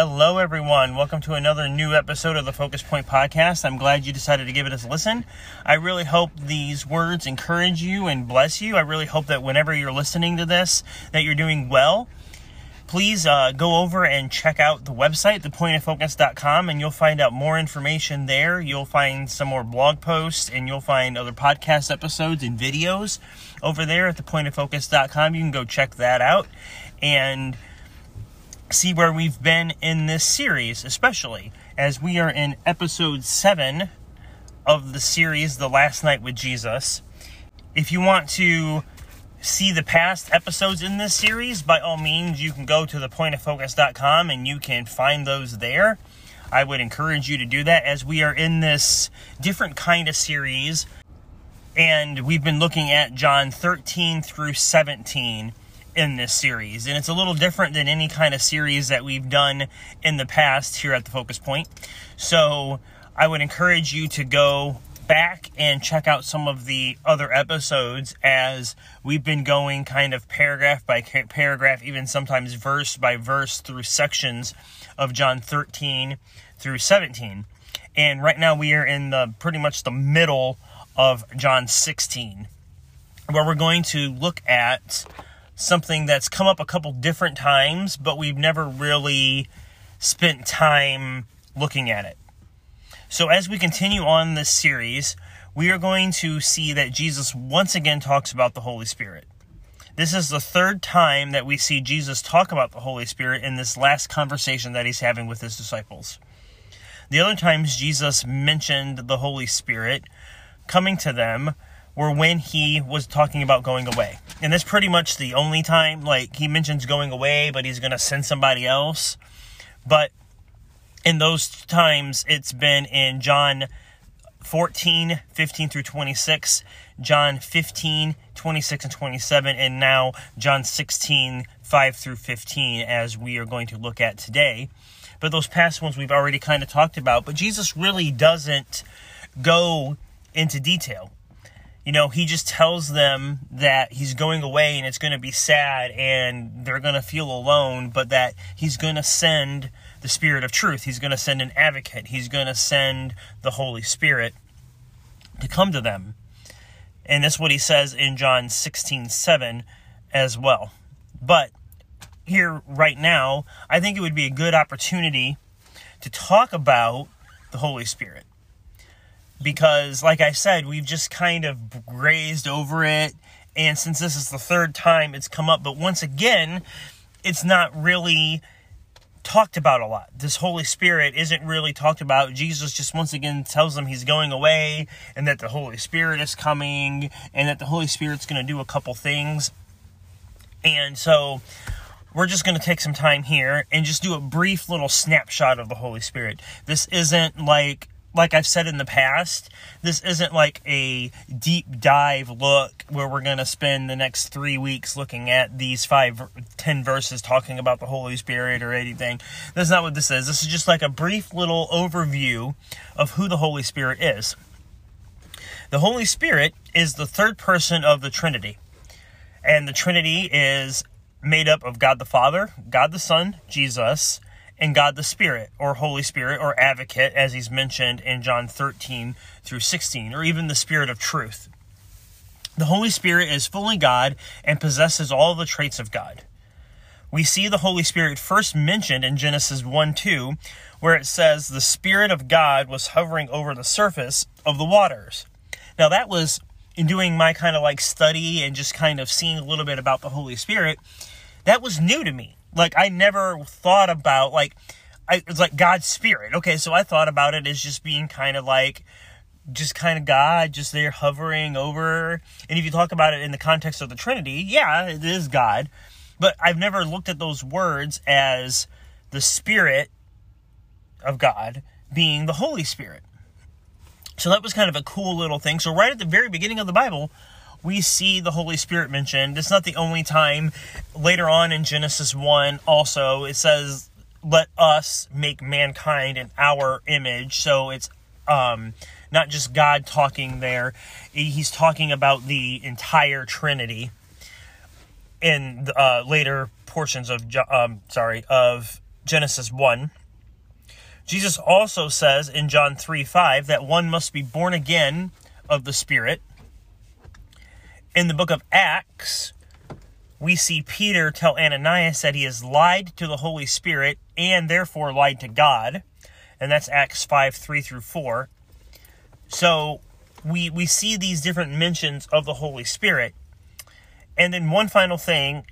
Hello, everyone. Welcome to another new episode of the Focus Point Podcast. I'm glad you decided to give it a listen. I really hope these words encourage you and bless you. I really hope that whenever you're listening to this, that you're doing well. Please uh, go over and check out the website, thepointoffocus.com, and you'll find out more information there. You'll find some more blog posts, and you'll find other podcast episodes and videos over there at thepointoffocus.com. You can go check that out. And see where we've been in this series, especially as we are in episode 7 of the series, The Last Night with Jesus. If you want to see the past episodes in this series, by all means, you can go to thepointoffocus.com and you can find those there. I would encourage you to do that as we are in this different kind of series. And we've been looking at John 13 through 17 in this series. And it's a little different than any kind of series that we've done in the past here at the Focus Point. So I would encourage you to go back and check out some of the other episodes as we've been going kind of paragraph by paragraph, even sometimes verse by verse through sections of John 13 through 17. And right now we are in the pretty much the middle of John 16, where we're going to look at something that's come up a couple different times, but we've never really spent time looking at it. So, as we continue on this series, we are going to see that Jesus once again talks about the Holy Spirit. This is the third time that we see Jesus talk about the Holy Spirit in this last conversation that he's having with his disciples. The other times Jesus mentioned the Holy Spirit coming to them were when he was talking about going away. And that's pretty much the only time, like, he mentions going away, but he's going to send somebody else. But in those times, it's been in John 14, 15 through 26, John 15, 26 and 27, and now John 16, 5 through 15, as we are going to look at today. But those past ones we've already kind of talked about. But Jesus really doesn't go into detail you know, he just tells them that he's going away and it's going to be sad and they're going to feel alone, but that he's going to send the Spirit of truth. He's going to send an advocate. He's going to send the Holy Spirit to come to them. And that's what he says in John 16 7 as well. But here, right now, I think it would be a good opportunity to talk about the Holy Spirit because, like I said, we've just kind of grazed over it. And since this is the third time it's come up, but once again, it's not really talked about a lot. This Holy Spirit isn't really talked about. Jesus just once again tells them he's going away and that the Holy Spirit is coming and that the Holy Spirit's going to do a couple things. And so we're just going to take some time here and just do a brief little snapshot of the Holy Spirit. This isn't like like I've said in the past, this isn't like a deep dive look where we're going to spend the next three weeks looking at these five, ten verses talking about the Holy Spirit or anything. That's not what this is. This is just like a brief little overview of who the Holy Spirit is. The Holy Spirit is the third person of the Trinity. And the Trinity is made up of God the Father, God the Son, Jesus, and God the Spirit, or Holy Spirit, or Advocate, as he's mentioned in John 13 through 16, or even the Spirit of Truth. The Holy Spirit is fully God and possesses all the traits of God. We see the Holy Spirit first mentioned in Genesis 1 2, where it says, The Spirit of God was hovering over the surface of the waters. Now, that was in doing my kind of like study and just kind of seeing a little bit about the Holy Spirit, that was new to me. Like I never thought about like I, it's like God's spirit. Okay, so I thought about it as just being kind of like just kind of God, just there hovering over. And if you talk about it in the context of the Trinity, yeah, it is God. But I've never looked at those words as the Spirit of God being the Holy Spirit. So that was kind of a cool little thing. So, right at the very beginning of the Bible, we see the Holy Spirit mentioned. It's not the only time. Later on in Genesis 1, also, it says, Let us make mankind in our image. So it's um, not just God talking there, he's talking about the entire Trinity in uh, later portions of, um, sorry, of Genesis 1. Jesus also says in John 3 5 that one must be born again of the Spirit. In the book of Acts, we see Peter tell Ananias that he has lied to the Holy Spirit and therefore lied to God. And that's Acts 5 3 through 4. So we, we see these different mentions of the Holy Spirit. And then one final thing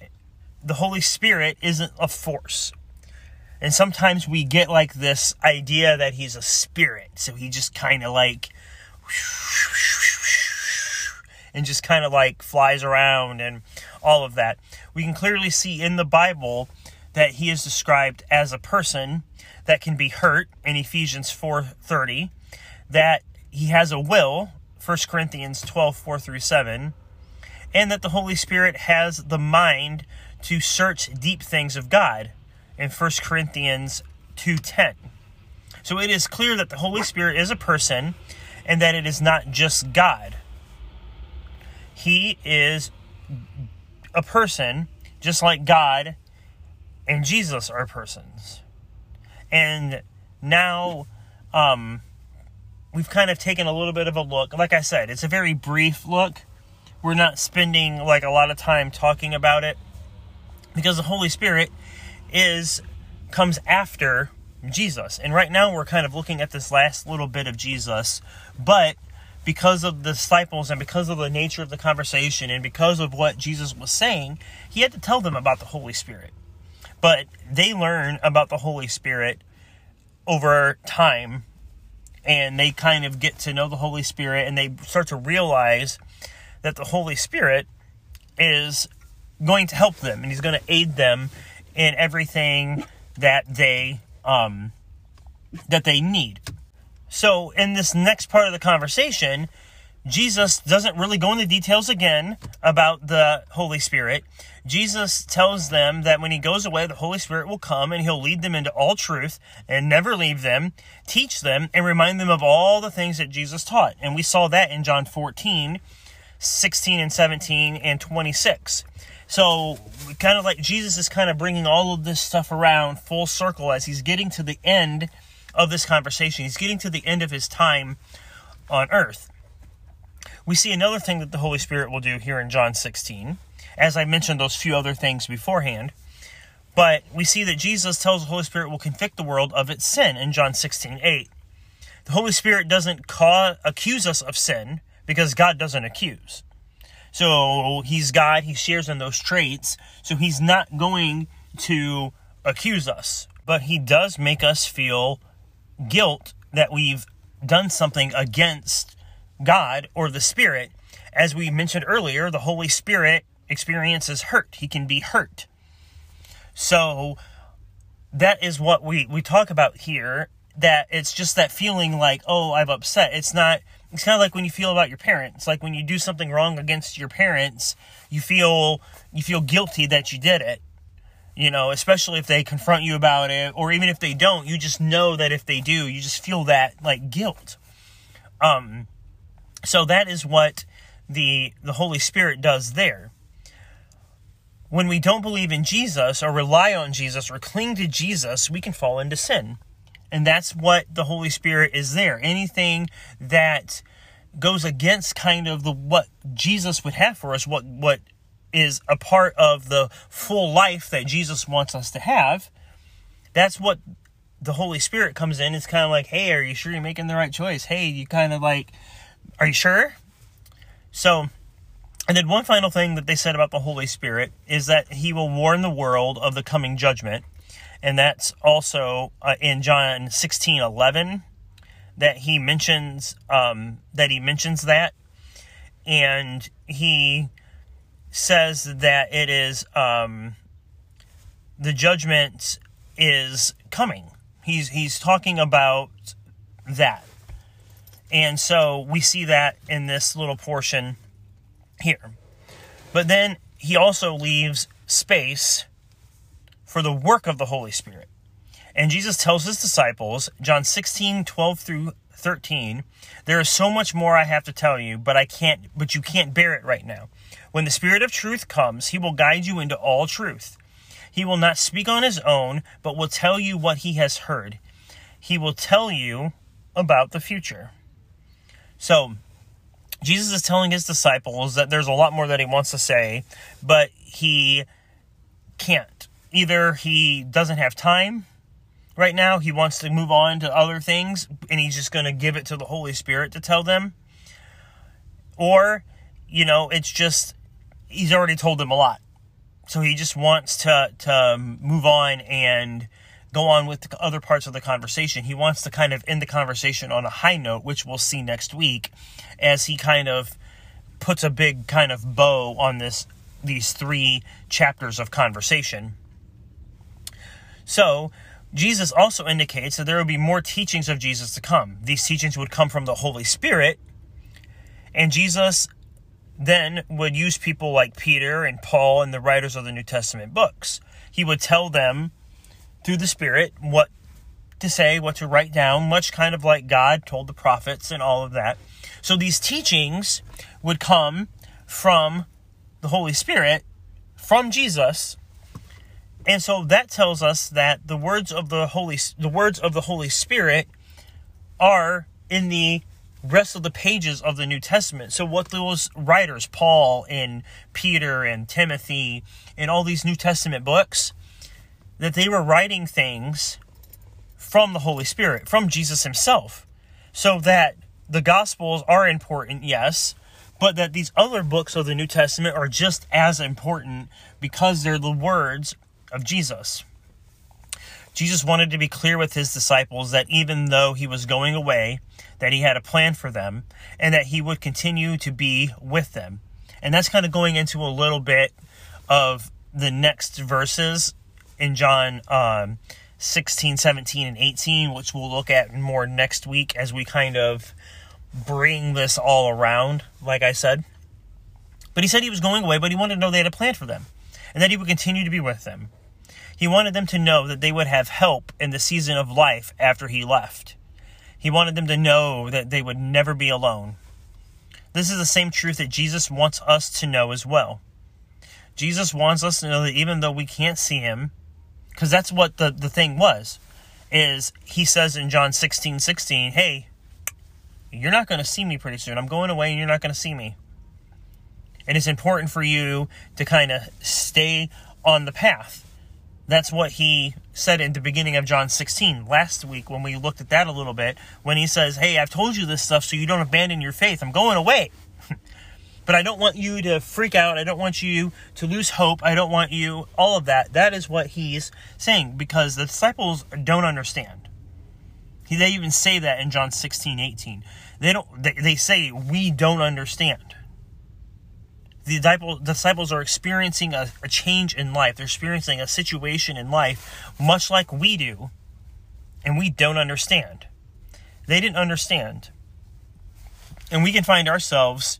the Holy Spirit isn't a force. And sometimes we get like this idea that he's a spirit. So he just kind of like and just kind of like flies around and all of that. We can clearly see in the Bible that he is described as a person that can be hurt in Ephesians 4:30, that he has a will, 1 Corinthians 12, 4 through 7, and that the Holy Spirit has the mind to search deep things of God in 1 Corinthians 2:10. So it is clear that the Holy Spirit is a person and that it is not just God. He is a person just like God and Jesus are persons. And now um, we've kind of taken a little bit of a look. Like I said, it's a very brief look. We're not spending like a lot of time talking about it because the Holy Spirit is comes after Jesus. And right now we're kind of looking at this last little bit of Jesus, but because of the disciples and because of the nature of the conversation and because of what Jesus was saying, he had to tell them about the Holy Spirit. But they learn about the Holy Spirit over time and they kind of get to know the Holy Spirit and they start to realize that the Holy Spirit is going to help them and he's going to aid them in everything that they um, that they need. So in this next part of the conversation, Jesus doesn't really go into details again about the Holy Spirit. Jesus tells them that when he goes away, the Holy Spirit will come and he'll lead them into all truth and never leave them, teach them, and remind them of all the things that Jesus taught. And we saw that in John 14, 16 and 17 and 26. So, kind of like Jesus is kind of bringing all of this stuff around full circle as he's getting to the end of this conversation. He's getting to the end of his time on earth. We see another thing that the Holy Spirit will do here in John 16, as I mentioned those few other things beforehand. But we see that Jesus tells the Holy Spirit will convict the world of its sin in John 16 8. The Holy Spirit doesn't accuse us of sin because God doesn't accuse. So he's God, he shares in those traits, so he's not going to accuse us, but he does make us feel guilt that we've done something against God or the Spirit. As we mentioned earlier, the Holy Spirit experiences hurt. He can be hurt. So that is what we, we talk about here. That it's just that feeling like, oh, I've upset. It's not it's kind of like when you feel about your parents. Like when you do something wrong against your parents, you feel you feel guilty that you did it. You know, especially if they confront you about it, or even if they don't, you just know that if they do, you just feel that like guilt. Um, so that is what the the Holy Spirit does there. When we don't believe in Jesus or rely on Jesus or cling to Jesus, we can fall into sin. And that's what the Holy Spirit is there. Anything that goes against kind of the what Jesus would have for us, what what is a part of the full life that Jesus wants us to have, that's what the Holy Spirit comes in. It's kind of like, hey, are you sure you're making the right choice? Hey, you kind of like, are you sure? So, and then one final thing that they said about the Holy Spirit is that he will warn the world of the coming judgment and that's also uh, in John 16 11 that he mentions um, that he mentions that and he says that it is um, the judgment is coming he's he's talking about that and so we see that in this little portion here but then he also leaves space for the work of the Holy Spirit. And Jesus tells his disciples, John 16, 12 through 13, there is so much more I have to tell you, but I can't but you can't bear it right now. When the Spirit of truth comes, he will guide you into all truth. He will not speak on his own, but will tell you what he has heard. He will tell you about the future. So, Jesus is telling his disciples that there's a lot more that he wants to say, but he can't. Either he doesn't have time right now, he wants to move on to other things, and he's just going to give it to the Holy Spirit to tell them, or, you know, it's just he's already told them a lot. So he just wants to, to move on and go on with the other parts of the conversation. He wants to kind of end the conversation on a high note, which we'll see next week as he kind of puts a big kind of bow on this these three chapters of conversation. So, Jesus also indicates that there will be more teachings of Jesus to come. These teachings would come from the Holy Spirit, and Jesus then would use people like Peter and Paul and the writers of the New Testament books. He would tell them through the Spirit what to say, what to write down, much kind of like God told the prophets and all of that. So these teachings would come from the Holy Spirit, from Jesus. And so that tells us that the words of the Holy the words of the Holy Spirit are in the rest of the pages of the New Testament. So, what those writers, Paul and Peter and Timothy, and all these New Testament books, that they were writing things from the Holy Spirit, from Jesus Himself. So that the Gospels are important, yes, but that these other books of the New Testament are just as important because they're the words of Jesus. Jesus wanted to be clear with his disciples that even though he was going away, that he had a plan for them and that he would continue to be with them. And that's kind of going into a little bit of the next verses in John um, 16, 17, and 18, which we'll look at more next week as we kind of bring this all around, like I said. But he said he was going away, but he wanted to know they had a plan for them and that he would continue to be with them. He wanted them to know that they would have help in the season of life after he left. He wanted them to know that they would never be alone. This is the same truth that Jesus wants us to know as well. Jesus wants us to know that even though we can't see him, because that's what the, the thing was, is he says in John 16 16, hey, you're not going to see me pretty soon. I'm going away and you're not going to see me. And it's important for you to kind of stay on the path that's what he said in the beginning of John 16 last week when we looked at that a little bit. When he says, Hey, I've told you this stuff so you don't abandon your faith. I'm going away. but I don't want you to freak out. I don't want you to lose hope. I don't want you, all of that. That is what he's saying because the disciples don't understand. They even say that in John 16, 18. They don't, they, they say, We don't understand the disciples are experiencing a, a change in life. They're experiencing a situation in life much like we do, and we don't understand. They didn't understand. And we can find ourselves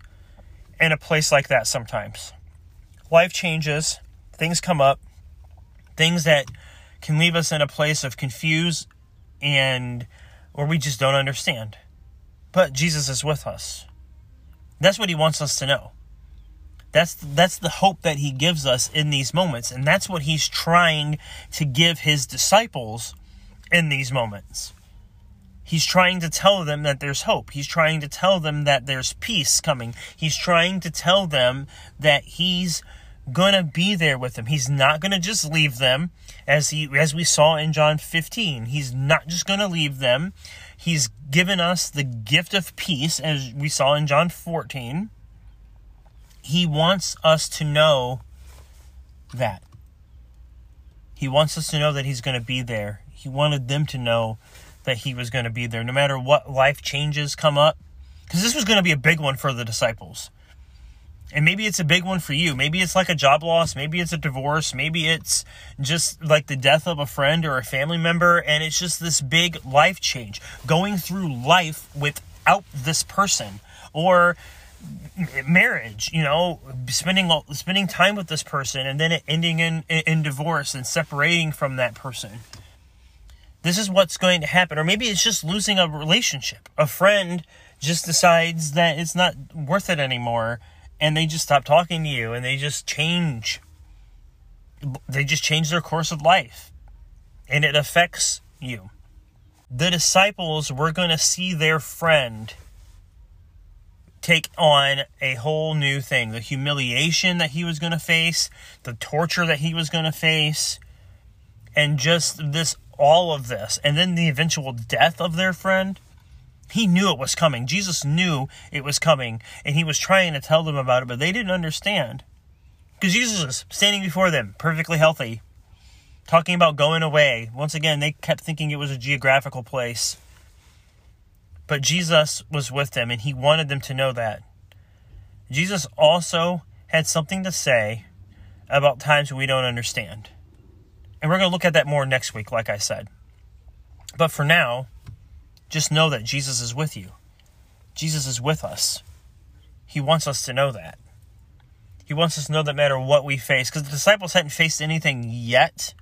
in a place like that sometimes. Life changes, things come up, things that can leave us in a place of confused and where we just don't understand. But Jesus is with us. That's what he wants us to know. That's that's the hope that he gives us in these moments, and that's what he's trying to give his disciples in these moments. He's trying to tell them that there's hope. He's trying to tell them that there's peace coming. He's trying to tell them that he's going to be there with them. He's not going to just leave them as he as we saw in John 15. He's not just going to leave them. He's given us the gift of peace as we saw in John 14 he wants us to know that. He wants us to know that He's going to be there. He wanted them to know that He was going to be there, no matter what life changes come up. Because this was going to be a big one for the disciples. And maybe it's a big one for you. Maybe it's like a job loss. Maybe it's a divorce. Maybe it's just like the death of a friend or a family member. And it's just this big life change. Going through life without this person. Or marriage you know spending spending time with this person and then ending in in divorce and separating from that person. This is what's going to happen. Or maybe it's just losing a relationship. A friend just decides that it's not worth it anymore and they just stop talking to you and they just change. They just change their course of life and it affects you. The disciples were going to see their friend take on a whole new thing the humiliation that he was going to face, the torture that he was going to face, and just this all of this, and then the eventual death of their friend. He knew it was coming. Jesus knew it was coming, and he was trying to tell them about it, but they didn't understand. Because Jesus was standing before them, perfectly healthy, talking about going away. Once again, they kept thinking it was a geographical place. But Jesus was with them, and he wanted them to know that. Jesus also had something to say about times we don't understand. And we're going to look at that more next week, like I said. But for now, just know that Jesus is with you. Jesus is with us. He wants us to know that. He wants us to know that no matter what we face, because the disciples hadn't faced anything yet,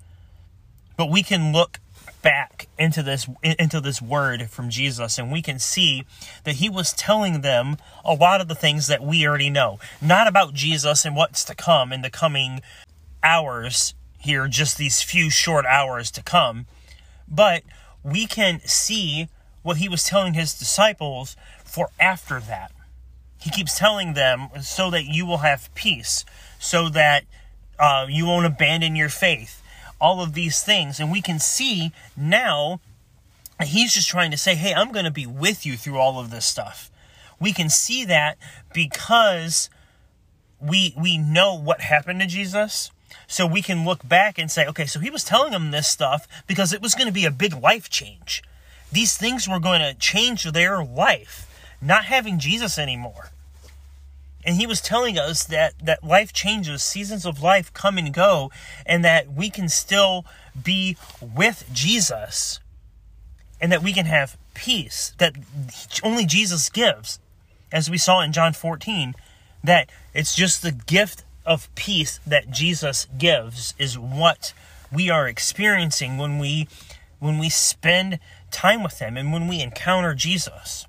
but we can look back into this into this word from Jesus and we can see that he was telling them a lot of the things that we already know. Not about Jesus and what's to come in the coming hours here just these few short hours to come but we can see what he was telling his disciples for after that. He keeps telling them so that you will have peace so that uh, you won't abandon your faith all of these things. And we can see now he's just trying to say, hey, I'm going to be with you through all of this stuff. We can see that because we we know what happened to Jesus. So we can look back and say, okay, so he was telling them this stuff because it was going to be a big life change. These things were going to change their life, not having Jesus anymore. And he was telling us that, that life changes, seasons of life come and go, and that we can still be with Jesus and that we can have peace that only Jesus gives. As we saw in John 14, that it's just the gift of peace that Jesus gives is what we are experiencing when we when we spend time with him and when we encounter Jesus.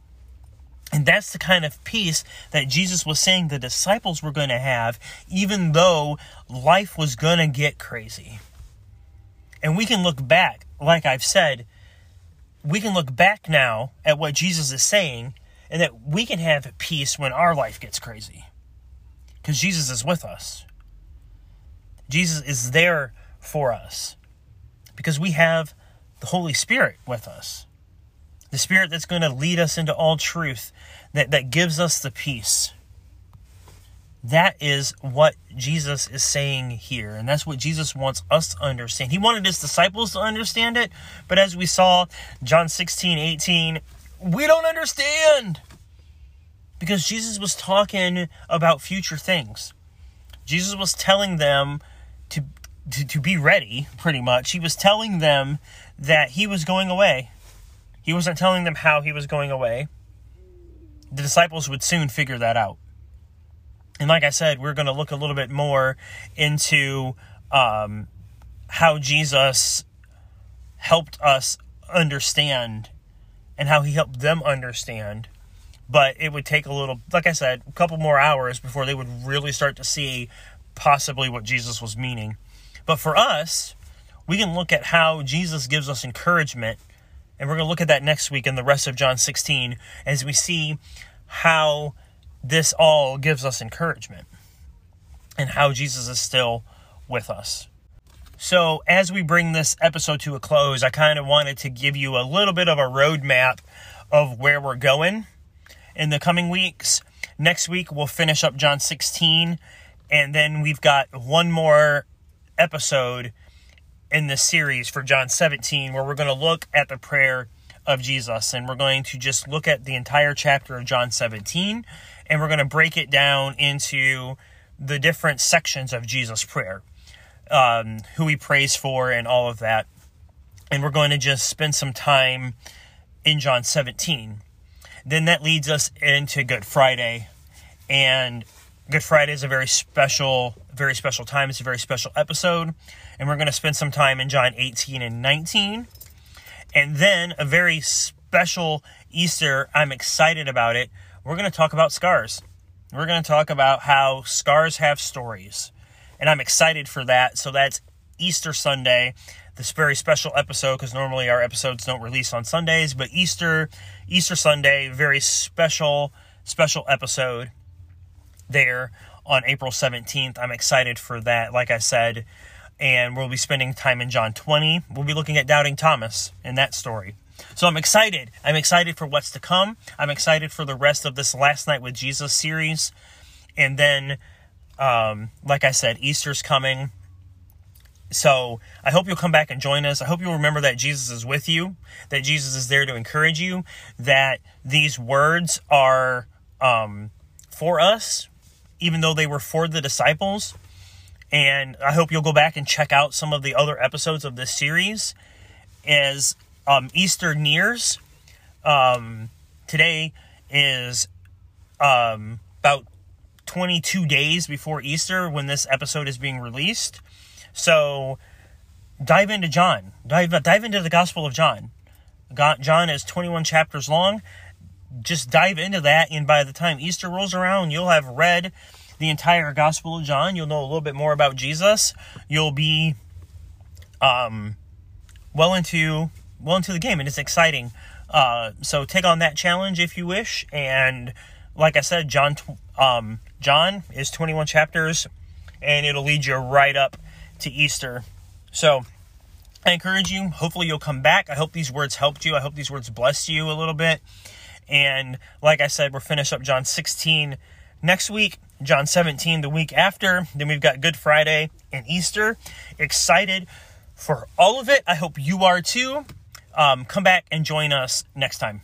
And that's the kind of peace that Jesus was saying the disciples were going to have, even though life was going to get crazy. And we can look back, like I've said, we can look back now at what Jesus is saying, and that we can have peace when our life gets crazy. Because Jesus is with us. Jesus is there for us. Because we have the Holy Spirit with us the Spirit that's going to lead us into all truth, that, that gives us the peace. That is what Jesus is saying here. And that's what Jesus wants us to understand. He wanted his disciples to understand it. But as we saw, John 16, 18, we don't understand. Because Jesus was talking about future things. Jesus was telling them to, to, to be ready, pretty much. He was telling them that he was going away he wasn't telling them how he was going away. The disciples would soon figure that out. And like I said, we're going to look a little bit more into um, how Jesus helped us understand and how he helped them understand. But it would take a little, like I said, a couple more hours before they would really start to see possibly what Jesus was meaning. But for us, we can look at how Jesus gives us encouragement and we're going to look at that next week in the rest of John 16 as we see how this all gives us encouragement and how Jesus is still with us. So, as we bring this episode to a close, I kind of wanted to give you a little bit of a roadmap of where we're going in the coming weeks. Next week, we'll finish up John 16, and then we've got one more episode in this series for John 17, where we're going to look at the prayer of Jesus and we're going to just look at the entire chapter of John 17 and we're going to break it down into the different sections of Jesus' prayer, um, who he prays for, and all of that. And we're going to just spend some time in John 17. Then that leads us into Good Friday. And Good Friday is a very special, very special time. It's a very special episode and we're going to spend some time in John 18 and 19. And then a very special Easter, I'm excited about it. We're going to talk about scars. We're going to talk about how scars have stories and I'm excited for that. So that's Easter Sunday, this very special episode because normally our episodes don't release on Sundays, but Easter Easter Sunday, very special special episode there on April 17th. I'm excited for that. Like I said, and we'll be spending time in John 20. We'll be looking at doubting Thomas in that story. So I'm excited. I'm excited for what's to come. I'm excited for the rest of this Last Night with Jesus series. And then, um, like I said, Easter's coming. So I hope you'll come back and join us. I hope you'll remember that Jesus is with you, that Jesus is there to encourage you, that these words are um, for us, even though they were for the disciples. And I hope you'll go back and check out some of the other episodes of this series as um, Easter nears. Um, today is um, about 22 days before Easter when this episode is being released. So dive into John. Dive dive into the Gospel of John. John is 21 chapters long. Just dive into that, and by the time Easter rolls around, you'll have read the entire Gospel of John. You'll know a little bit more about Jesus. You'll be um, well into well into the game, and it's exciting. Uh, so take on that challenge if you wish. And like I said, John um, John is 21 chapters, and it'll lead you right up to Easter. So I encourage you. Hopefully, you'll come back. I hope these words helped you. I hope these words blessed you a little bit. And like I said, we're finish up John 16 next week, John 17 the week after. Then we've got Good Friday and Easter. Excited for all of it. I hope you are too. Um, come back and join us next time.